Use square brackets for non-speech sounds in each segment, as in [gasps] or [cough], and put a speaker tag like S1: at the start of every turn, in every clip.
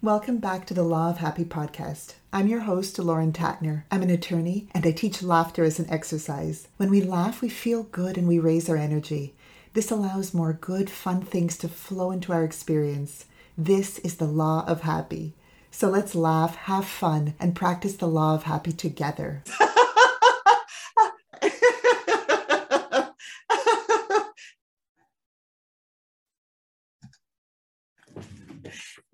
S1: Welcome back to the Law of Happy podcast. I'm your host, Lauren Tatner. I'm an attorney and I teach laughter as an exercise. When we laugh, we feel good and we raise our energy. This allows more good, fun things to flow into our experience. This is the Law of Happy. So let's laugh, have fun, and practice the Law of Happy together. [laughs]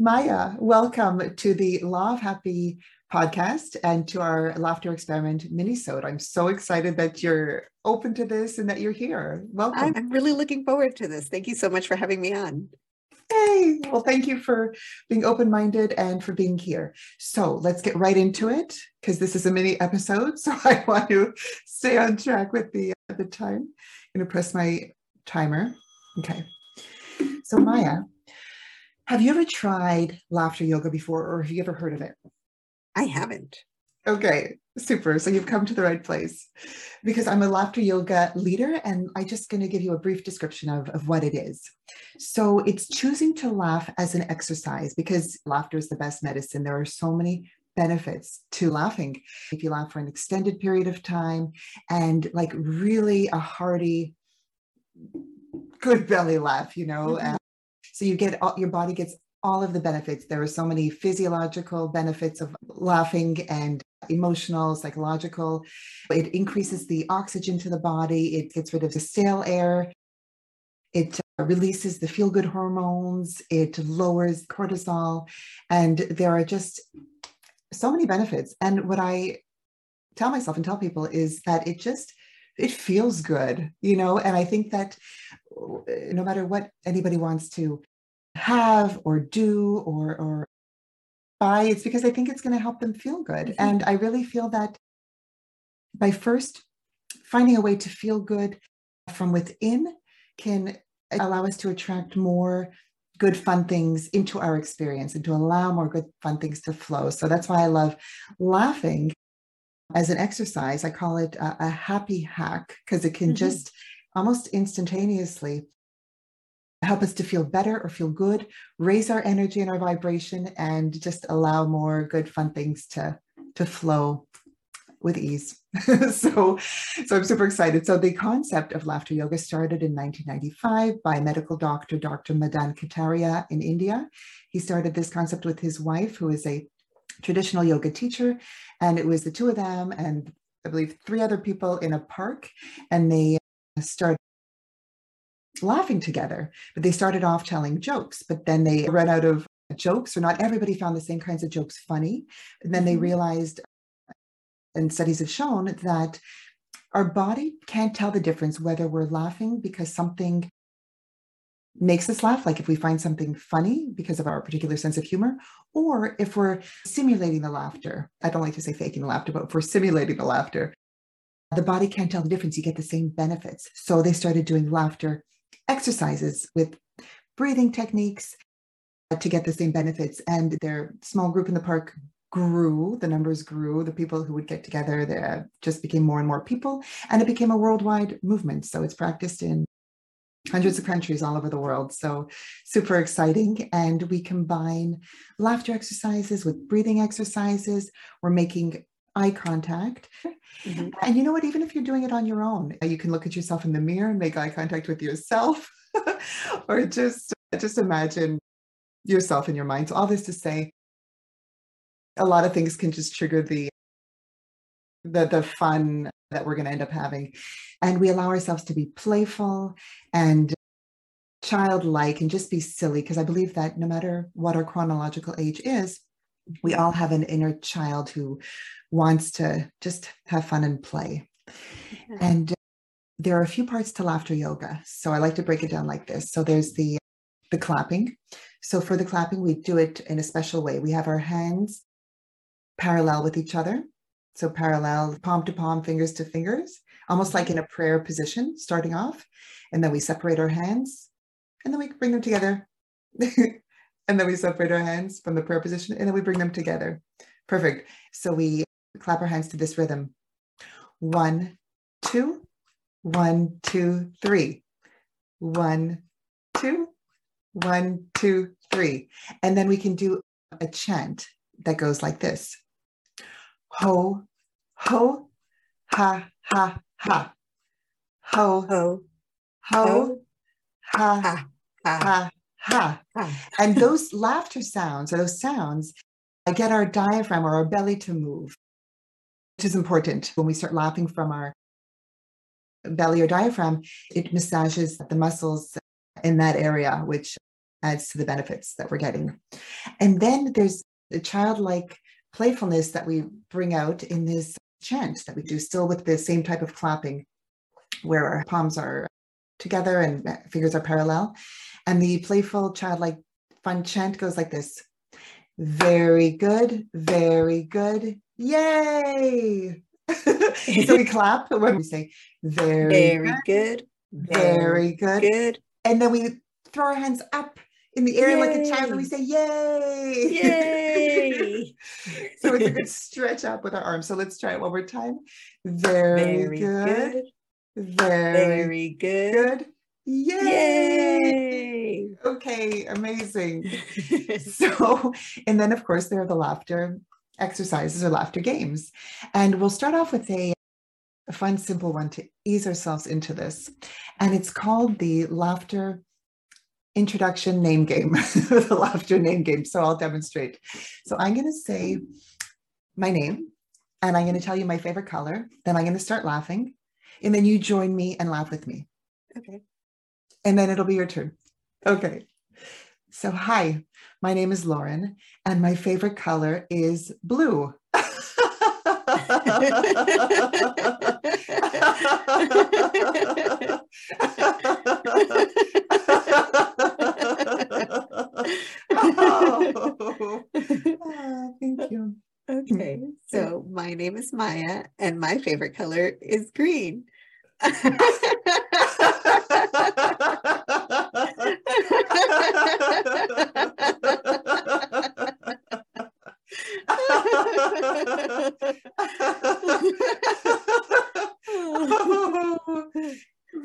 S1: Maya, welcome to the Law of Happy podcast and to our laughter experiment minisode. I'm so excited that you're open to this and that you're here. Welcome.
S2: I'm really looking forward to this. Thank you so much for having me on.
S1: Hey, well, thank you for being open minded and for being here. So let's get right into it because this is a mini episode. [laughs] So I want to stay on track with the, uh, the time. I'm going to press my timer. Okay. So, Maya, have you ever tried laughter yoga before, or have you ever heard of it?
S2: I haven't.
S1: Okay, super. So you've come to the right place because I'm a laughter yoga leader, and I'm just going to give you a brief description of, of what it is. So it's choosing to laugh as an exercise because laughter is the best medicine. There are so many benefits to laughing. If you laugh for an extended period of time and like really a hearty, good belly laugh, you know, mm-hmm. So you get all, your body gets all of the benefits. There are so many physiological benefits of laughing and emotional, psychological. It increases the oxygen to the body. It gets rid of the stale air. It uh, releases the feel good hormones. It lowers cortisol. And there are just so many benefits. And what I tell myself and tell people is that it just, it feels good, you know, and I think that no matter what anybody wants to have or do or or buy, it's because I think it's going to help them feel good. Mm-hmm. And I really feel that by first finding a way to feel good from within can allow us to attract more good fun things into our experience and to allow more good fun things to flow. So that's why I love laughing as an exercise. I call it a, a happy hack because it can mm-hmm. just almost instantaneously help us to feel better or feel good, raise our energy and our vibration, and just allow more good, fun things to, to flow with ease. [laughs] so, so I'm super excited. So the concept of laughter yoga started in 1995 by medical doctor Dr. Madan Kataria in India. He started this concept with his wife, who is a traditional yoga teacher, and it was the two of them and I believe three other people in a park, and they started laughing together. But they started off telling jokes, but then they ran out of jokes, or not everybody found the same kinds of jokes funny. And then they mm-hmm. realized, and studies have shown that our body can't tell the difference whether we're laughing because something makes us laugh, like if we find something funny because of our particular sense of humor, or if we're simulating the laughter. I don't like to say faking the laughter, but if we're simulating the laughter, the body can't tell the difference. You get the same benefits. So they started doing laughter exercises with breathing techniques uh, to get the same benefits. And their small group in the park grew, the numbers grew, the people who would get together there uh, just became more and more people, and it became a worldwide movement. So it's practiced in hundreds of countries all over the world. So super exciting. And we combine laughter exercises with breathing exercises. We're making eye contact. Mm-hmm. And you know what? Even if you're doing it on your own, you can look at yourself in the mirror and make eye contact with yourself, [laughs] or just just imagine yourself in your mind. So all this to say, a lot of things can just trigger the the the fun that we're going to end up having, and we allow ourselves to be playful and childlike and just be silly because I believe that no matter what our chronological age is, we all have an inner child who wants to just have fun and play. Yeah. [laughs] And uh, there are a few parts to laughter yoga. So I like to break it down like this. So there's the the clapping. So for the clapping, we do it in a special way. We have our hands parallel with each other. So parallel, palm to palm, fingers to fingers, almost like in a prayer position, starting off. And then we separate our hands and then we bring them together [laughs] and then we separate our hands from the prayer position and then we bring them together. Perfect. So we clap our hands to this rhythm. One, two, one, two, three. One, two, one, two, three. And then we can do a chant that goes like this Ho, ho, ha, ha, ha. Ho,
S2: Ho,
S1: ho, ha,
S2: ha, ha,
S1: ha, ha.
S2: ha.
S1: And those laughter sounds or those sounds get our diaphragm or our belly to move, which is important when we start laughing from our belly or diaphragm. It massages the muscles in that area, which adds to the benefits that we're getting. And then there's the childlike playfulness that we bring out in this chant that we do, still with the same type of clapping, where our palms are together and fingers are parallel. And the playful, childlike, fun chant goes like this Very good, very good, yay! [laughs] so we [laughs] clap when we say very,
S2: Very
S1: good,
S2: good.
S1: very good.
S2: Good.
S1: And then we throw our hands up in the air like a child and we say, Yay!
S2: Yay. [laughs]
S1: so it's a good stretch up with our arms. So let's try it one more time. Very,
S2: Very
S1: good.
S2: good.
S1: Very,
S2: Very good.
S1: good. Yay!
S2: Yay.
S1: Okay, amazing. [laughs] So, and then of course, there are the laughter exercises or laughter games. And we'll start off with a, a fun, simple one to ease ourselves into this. And it's called the laughter introduction name game, [laughs] the laughter name game. So I'll demonstrate. So I'm going to say my name and I'm going to tell you my favorite color. Then I'm going to start laughing. And then you join me and laugh with me.
S2: okay.
S1: And then it'll be your turn. Okay. So, hi, my name is Lauren, and my favorite color is blue. [laughs] Oh, thank you.
S2: Okay, mm-hmm. so my name is Maya, and my favorite color is green. [laughs] [laughs]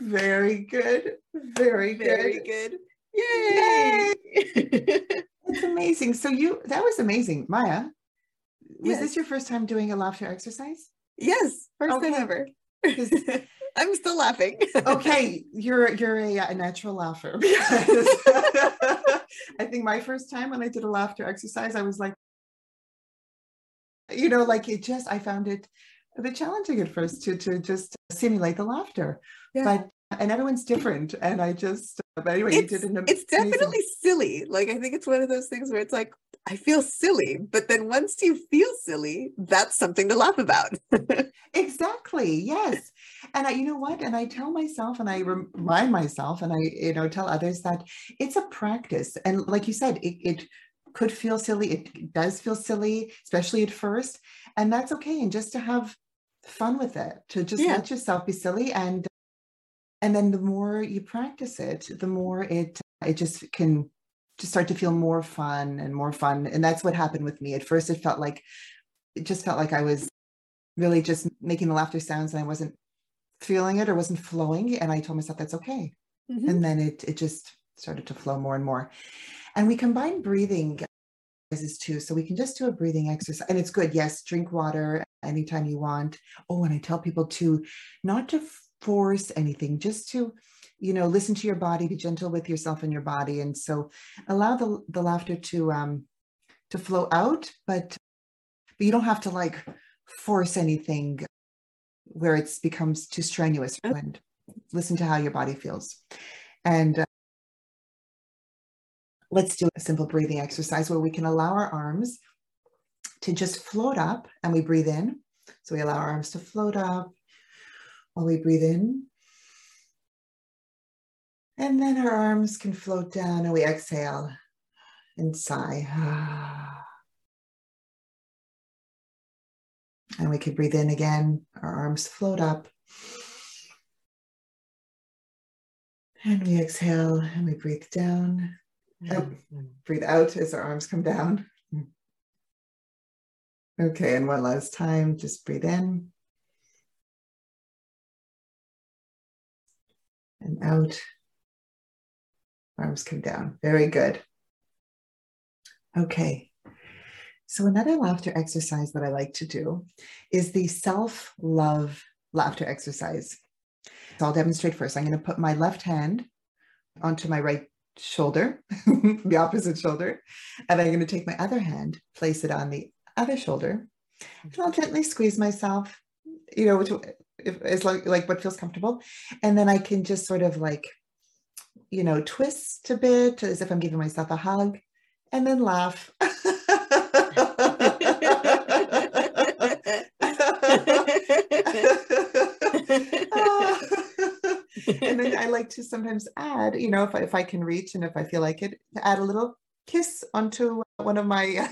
S1: Very good. Very good.
S2: Very good. Yay!
S1: It's [laughs] amazing. So you that was amazing. Maya, was
S2: Yes.
S1: this your first time doing a laughter exercise?
S2: yes, first
S1: Okay.
S2: time ever.
S1: 'Cause-
S2: I'm still laughing.
S1: okay, [laughs] you're you're a, a natural laugher [laughs] I think my first time when I did a laughter exercise, I was like, you know, like it just I found it uh, a bit challenging at first to to just simulate the laughter.
S2: Yeah.
S1: But and everyone's different, and I just uh, but anyway, you
S2: it's,
S1: did an
S2: it's definitely silly. Like I think it's one of those things where it's like I feel silly, but then once you feel silly, that's something to laugh about. [laughs]
S1: Exactly. Yes. And I, you know what? And I tell myself and I remind myself and I, you know, tell others that it's a practice. And like you said, it, it could feel silly. It does feel silly, especially at first. And that's okay. And just to have fun with it, to just
S2: Yeah.
S1: let yourself be silly. And, and then the more you practice it, the more it, it just can just start to feel more fun and more fun. And that's what happened with me. At first, it felt like, it just felt like I was really just making the laughter sounds and I wasn't feeling it or wasn't flowing. And I told myself that's okay.
S2: Mhm.
S1: And then it it just started to flow more and more. And we combine breathing exercises too. So we can just do a breathing exercise. And it's good. Yes, drink water anytime you want. Oh, and I tell people to not to force anything, just to, you know, listen to your body, be gentle with yourself and your body. And so allow the, the laughter to um to flow out, but but you don't have to like force anything where it becomes too strenuous
S2: Oh.
S1: and listen to how your body feels. And uh, let's do a simple breathing exercise where we can allow our arms to just float up and we breathe in. So we allow our arms to float up while we breathe in. And then our arms can float down and we exhale and sigh [sighs] And we can breathe in again, our arms float up. And we exhale and we breathe down. Oh, breathe out as our arms come down. Okay, and one last time, just breathe in. And out. Arms come down. Very good. Okay. So, another laughter exercise that I like to do is the self love laughter exercise. So, I'll demonstrate first. I'm going to put my left hand onto my right shoulder, [laughs] the opposite shoulder, and I'm going to take my other hand, place it on the other shoulder, and I'll gently squeeze myself, you know, which is like, like what feels comfortable. And then I can just sort of like, you know, twist a bit as if I'm giving myself a hug and then laugh. [laughs] [laughs] and then I [laughs] like to sometimes add, you know, if I, if I can reach and if I feel like it, to add a little kiss onto one of my [laughs]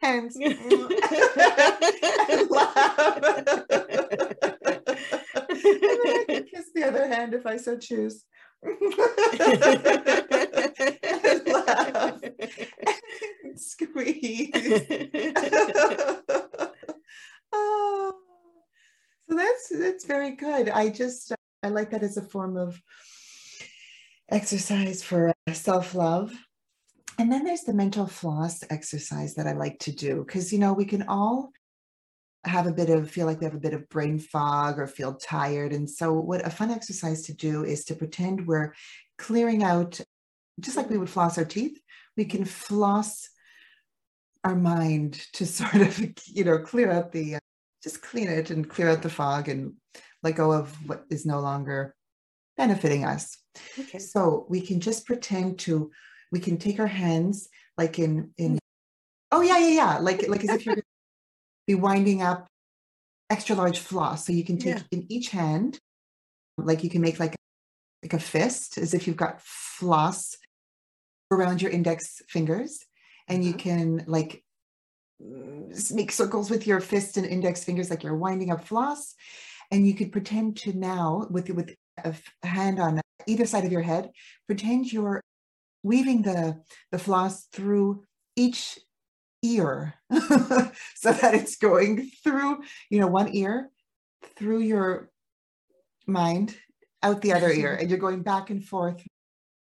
S1: hands and laugh. and then I can kiss the other hand if I so choose. and laugh. And squeeze. oh, so that's that's very good. I just I like that as a form of exercise for self love. And then there's the mental floss exercise that I like to do because, you know, we can all have a bit of feel like we have a bit of brain fog or feel tired. And so, what a fun exercise to do is to pretend we're clearing out, just like we would floss our teeth, we can floss our mind to [laughs] sort of, you know, clear out the, just clean it and clear out the fog and let go of what is no longer benefiting us. Okay. So we can just pretend to, we can take our hands like in, in, oh yeah, yeah, yeah. Like, like as if you're [laughs] be winding up extra large floss. So you can take yeah. in each hand, like you can make like, like a fist as if you've got floss around your index fingers and you uh-huh. can like make circles with your fist and index fingers like you're winding up floss. And you could pretend to now with with a hand on either side of your head pretend you're weaving the the floss through each ear [laughs] so that it's going through you know one ear through your mind out the other ear. [laughs] And you're going back and forth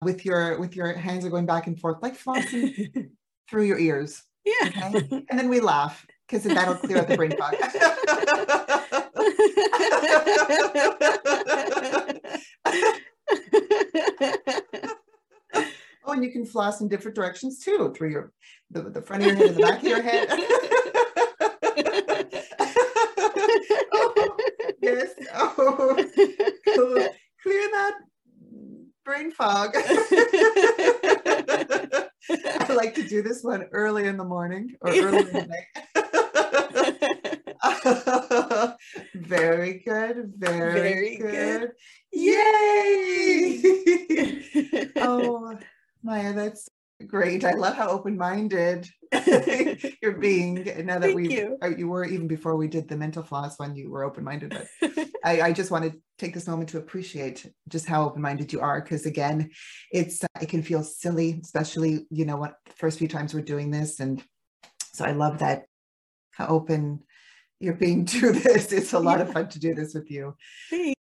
S1: with your with your hands are going back and forth like flossing [laughs] through your ears
S2: yeah
S1: okay? and then we laugh because that'll clear out the brain fog oh, and you can floss in different directions too, through your the, the front of your head and the back of your head. oh, yes. Oh, cool. clear that brain fog. I [laughs] like to do this one early in the morning or early in the night. [laughs] very good. Very, very good. good. Yay! [laughs] oh, Maya, that's great. I love how open-minded [laughs] you're being. Now that we you. Uh, you were even before we did the mental floss when you were open-minded, but [laughs] I, I just want to take this moment to appreciate just how open-minded you are because again, it's uh, it can feel silly, especially you know what first few times we're doing this, and so I love that how open you're being [laughs] to this. It's a lot yeah. of fun to do this with you. Thanks.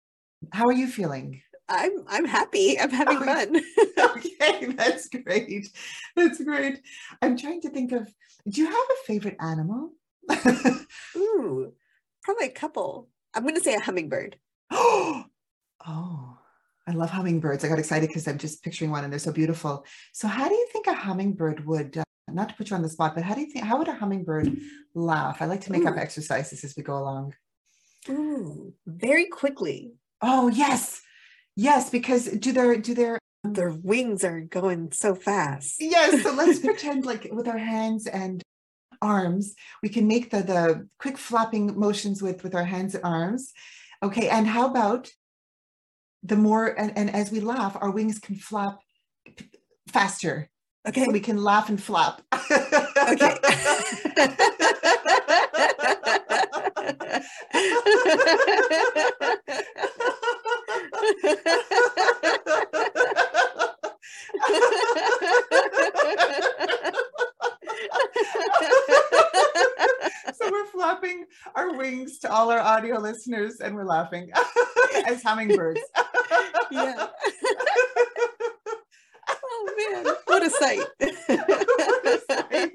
S1: How are you feeling?
S2: I'm I'm happy. I'm having oh, fun. [laughs] [laughs]
S1: okay, that's great. That's great. I'm trying to think of do you have a favorite animal? [laughs]
S2: Ooh, probably a couple. I'm gonna say a hummingbird. [gasps]
S1: oh, I love hummingbirds. I got excited because I'm just picturing one and they're so beautiful. So how do you think a hummingbird would uh, not to put you on the spot, but how do you think, how would a hummingbird laugh? I like to make Ooh. up exercises as we go along.
S2: Ooh, very quickly.
S1: Oh, yes. Yes, because do their, do their,
S2: their wings are going so fast.
S1: Yes. So let's [laughs] pretend like with our hands and arms, we can make the, the quick flapping motions with, with our hands and arms. Okay. And how about the more, and, and as we laugh, our wings can flap faster Okay. So we can laugh and flap. okay. [laughs] [laughs] audio listeners, and we're laughing [laughs] as hummingbirds. [laughs]
S2: yeah. oh man, what a sight. [laughs] what a sight.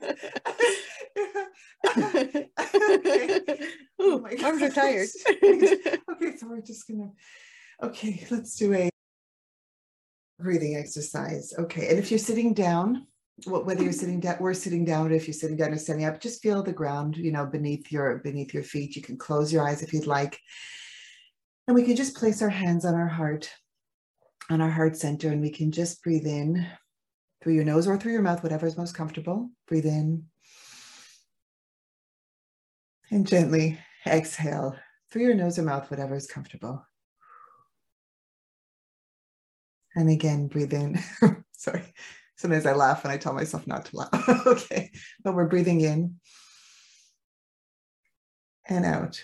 S2: okay. Ooh, oh arms are tired.
S1: okay, so we're just gonna okay, let's do a breathing exercise. Okay, and if you're sitting down, whether you're sitting down, we're sitting down. If you're sitting down or standing up, just feel the ground, you know, beneath your beneath your feet. You can close your eyes if you'd like, and we can just place our hands on our heart, on our heart center, and we can just breathe in through your nose or through your mouth, whatever is most comfortable. Breathe in, and gently exhale through your nose or mouth, whatever is comfortable. And again, breathe in. [laughs] Sorry. Sometimes I laugh and I tell myself not to laugh. [laughs] okay. But we're breathing in and out.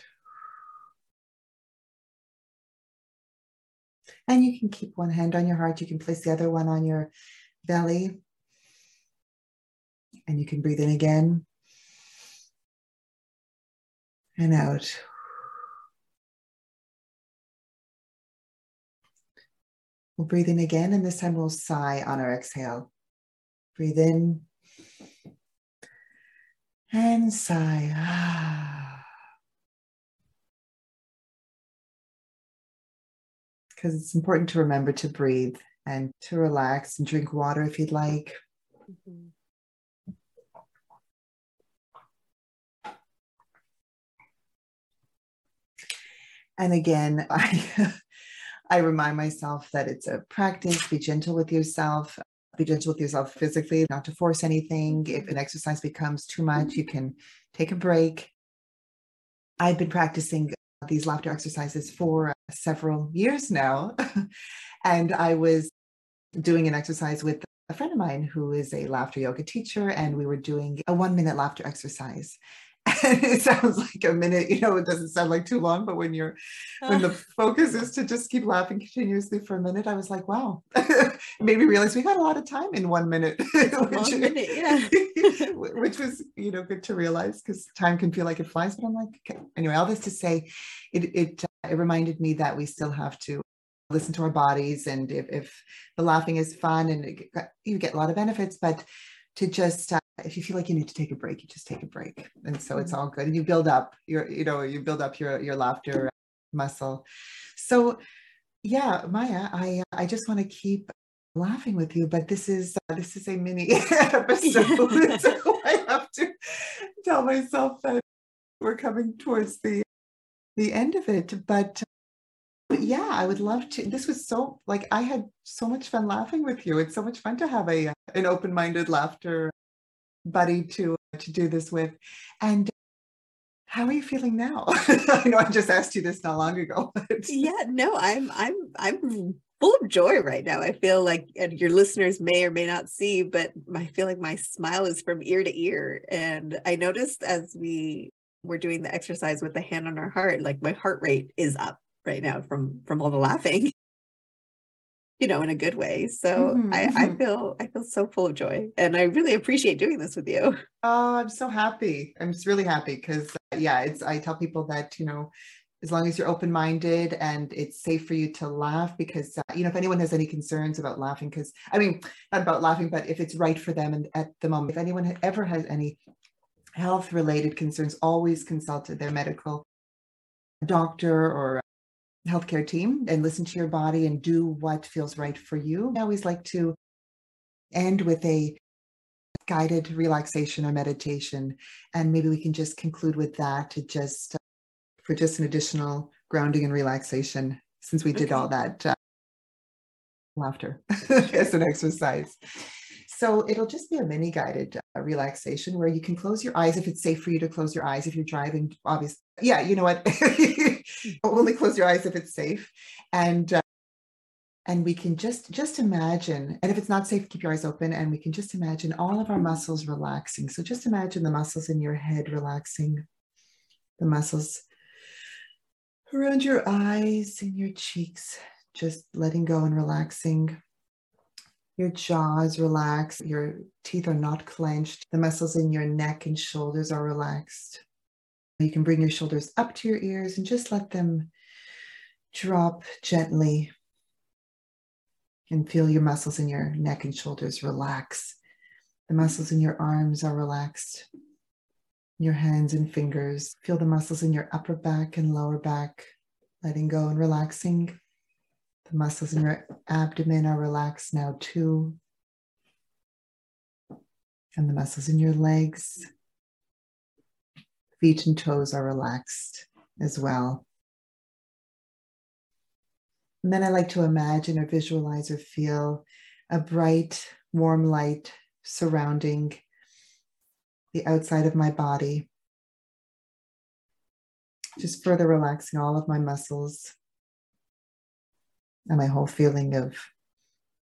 S1: And you can keep one hand on your heart. You can place the other one on your belly. And you can breathe in again and out. We'll breathe in again, and this time we'll sigh on our exhale. Breathe in and sigh. [sighs] Because it's important to remember to breathe and to relax and drink water if you'd like. Mm-hmm. And again, [laughs] I I remind myself that it's a practice. Be gentle with yourself. Be gentle with yourself physically, not to force anything. If an exercise becomes too much, you can take a break. I've been practicing uh, these laughter exercises for uh, several years now. [laughs] and I was doing an exercise with a friend of mine who is a laughter yoga teacher, and we were doing a one minute laughter exercise. [laughs] it sounds like a minute you know it doesn't sound like too long but when you're when the focus is to just keep laughing continuously for a minute i was like wow. [laughs] Made me realize we got a lot of time in one minute [laughs] which,
S2: minute yeah.
S1: which was you know good to realize because time can feel like it flies but i'm like okay. anyway all this to say it it, uh, it reminded me that we still have to listen to our bodies and if, if the laughing is fun and it, you get a lot of benefits but to just uh, if you feel like you need to take a break you just take a break. And so it's mm-hmm. all good. And you build up your you know you build up your your laughter muscle. So yeah maya i i just want to keep laughing with you but this is uh, this is a mini [laughs] episode so [laughs] i have to tell myself that we're coming towards the the end of it. But yeah i would love to this was so like i had so much fun laughing with you. It's so much fun to have a an open-minded laughter buddy to to do this with. And how are you feeling now? [laughs] I know i just asked you this not long ago
S2: but... yeah no i'm i'm i'm full of joy right now i feel like and your listeners may or may not see but i feel like my smile is from ear to ear. And i noticed as we were doing the exercise with the hand on our heart like my heart rate is up right now from from all the laughing [laughs] you know in a good way so mm-hmm. I, I mm-hmm. feel i feel so full of joy and i really appreciate doing this with you [laughs]
S1: oh i'm so happy i'm just really happy because uh, yeah it's i tell people that you know as long as you're open-minded and it's safe for you to laugh because uh, you know if anyone has any concerns about laughing because i mean not about laughing but if it's right for them and at the moment if anyone ever has any health related concerns always consult their medical doctor or healthcare team and listen to your body and do what feels right for you. I always like to end with a guided relaxation or meditation. And maybe we can just conclude with that to just uh, for just an additional grounding and relaxation since we did okay. all that uh, laughter [laughs] as an exercise. So it'll just be a mini guided uh, relaxation where you can close your eyes if it's safe for you to close your eyes if you're driving. Obviously, yeah, you know what? [laughs] [laughs] Only close your eyes if it's safe, and uh, and we can just just imagine. And if it's not safe, keep your eyes open, and we can just imagine all of our muscles relaxing. So just imagine the muscles in your head relaxing, the muscles around your eyes and your cheeks, just letting go and relaxing your jaws relax, your teeth are not clenched, the muscles in your neck and shoulders are relaxed. You can bring your shoulders up to your ears and just let them drop gently and feel your muscles in your neck and shoulders relax. The muscles in your arms are relaxed. your hands and fingers. Feel the muscles in your upper back and lower back, letting go and relaxing. The muscles in your abdomen are relaxed now too. And the muscles in your legs, feet and toes are relaxed as well. And then I like to imagine or visualize or feel a bright, warm light surrounding the outside of my body. Just further relaxing all of my muscles and my whole feeling of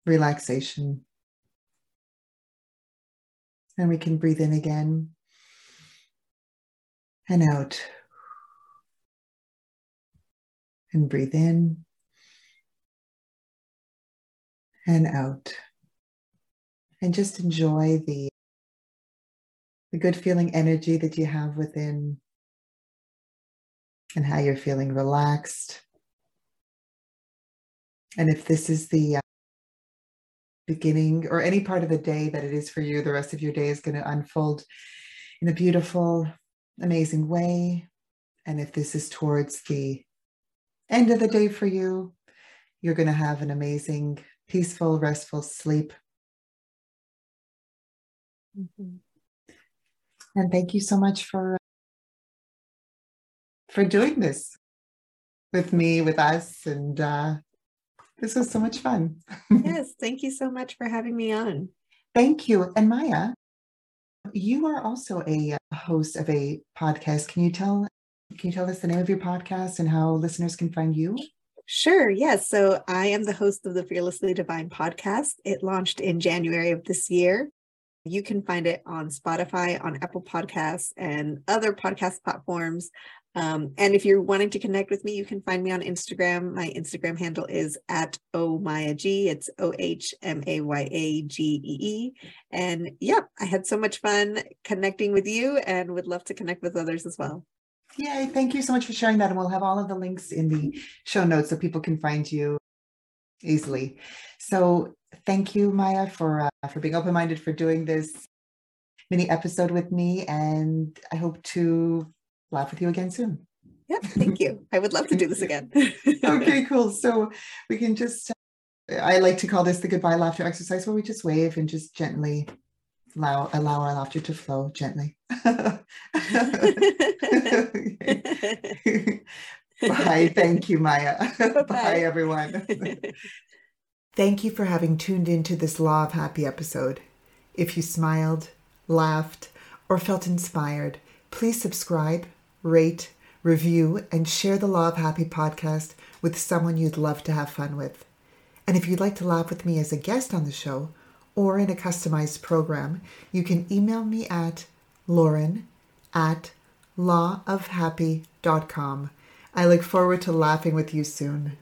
S1: relaxation. And we can breathe in again and out. And breathe in and out. And just enjoy the, the good feeling energy that you have within and how you're feeling relaxed. And if this is the uh, beginning or any part of the day that it is for you, the rest of your day is going to unfold in a beautiful, amazing way. And if this is towards the end of the day for you, you're going to have an amazing peaceful, restful sleep. Mm-hmm. And thank you so much for for doing this with me, with us, and uh, this was so much fun. [laughs]
S2: yes, thank you so much for having me on.
S1: Thank you, and Maya, you are also a uh, host of a podcast. Can you tell can you tell us the name of your podcast and how listeners can find you?
S2: Sure. Yes. So I am the host of the Fearlessly Divine podcast. It launched in January of this year. You can find it on Spotify, on Apple Podcasts, and other podcast platforms. Um, and if you're wanting to connect with me, you can find me on Instagram. My Instagram handle is at Ohmayagee. It's O H M A Y A G E E. And yeah, I had so much fun connecting with you and would love to connect with others as well.
S1: Yay, thank you so much for sharing that. And we'll have all of the links in the show notes so people can find you easily. So thank you, Maya, for uh, for being open-minded for doing this mini episode with me. And I hope to laugh with you again soon.
S2: Yeah, thank you. I would love to do this again. [laughs]
S1: okay, cool. So we can just, I like to call this the goodbye laughter exercise where we just wave and just gently allow allow our laughter to flow gently. [laughs] Bye. Thank you, Maya. Bye, Bye everyone. [laughs] Thank you for having tuned into this Law of Happy episode. If you smiled, laughed, or felt inspired, please subscribe, rate, review, and share the Law of Happy podcast with someone you'd love to have fun with. And if you'd like to laugh with me as a guest on the show, or in a customized program, you can email me at lauren at lawofhappy.com. I look forward to laughing with you soon.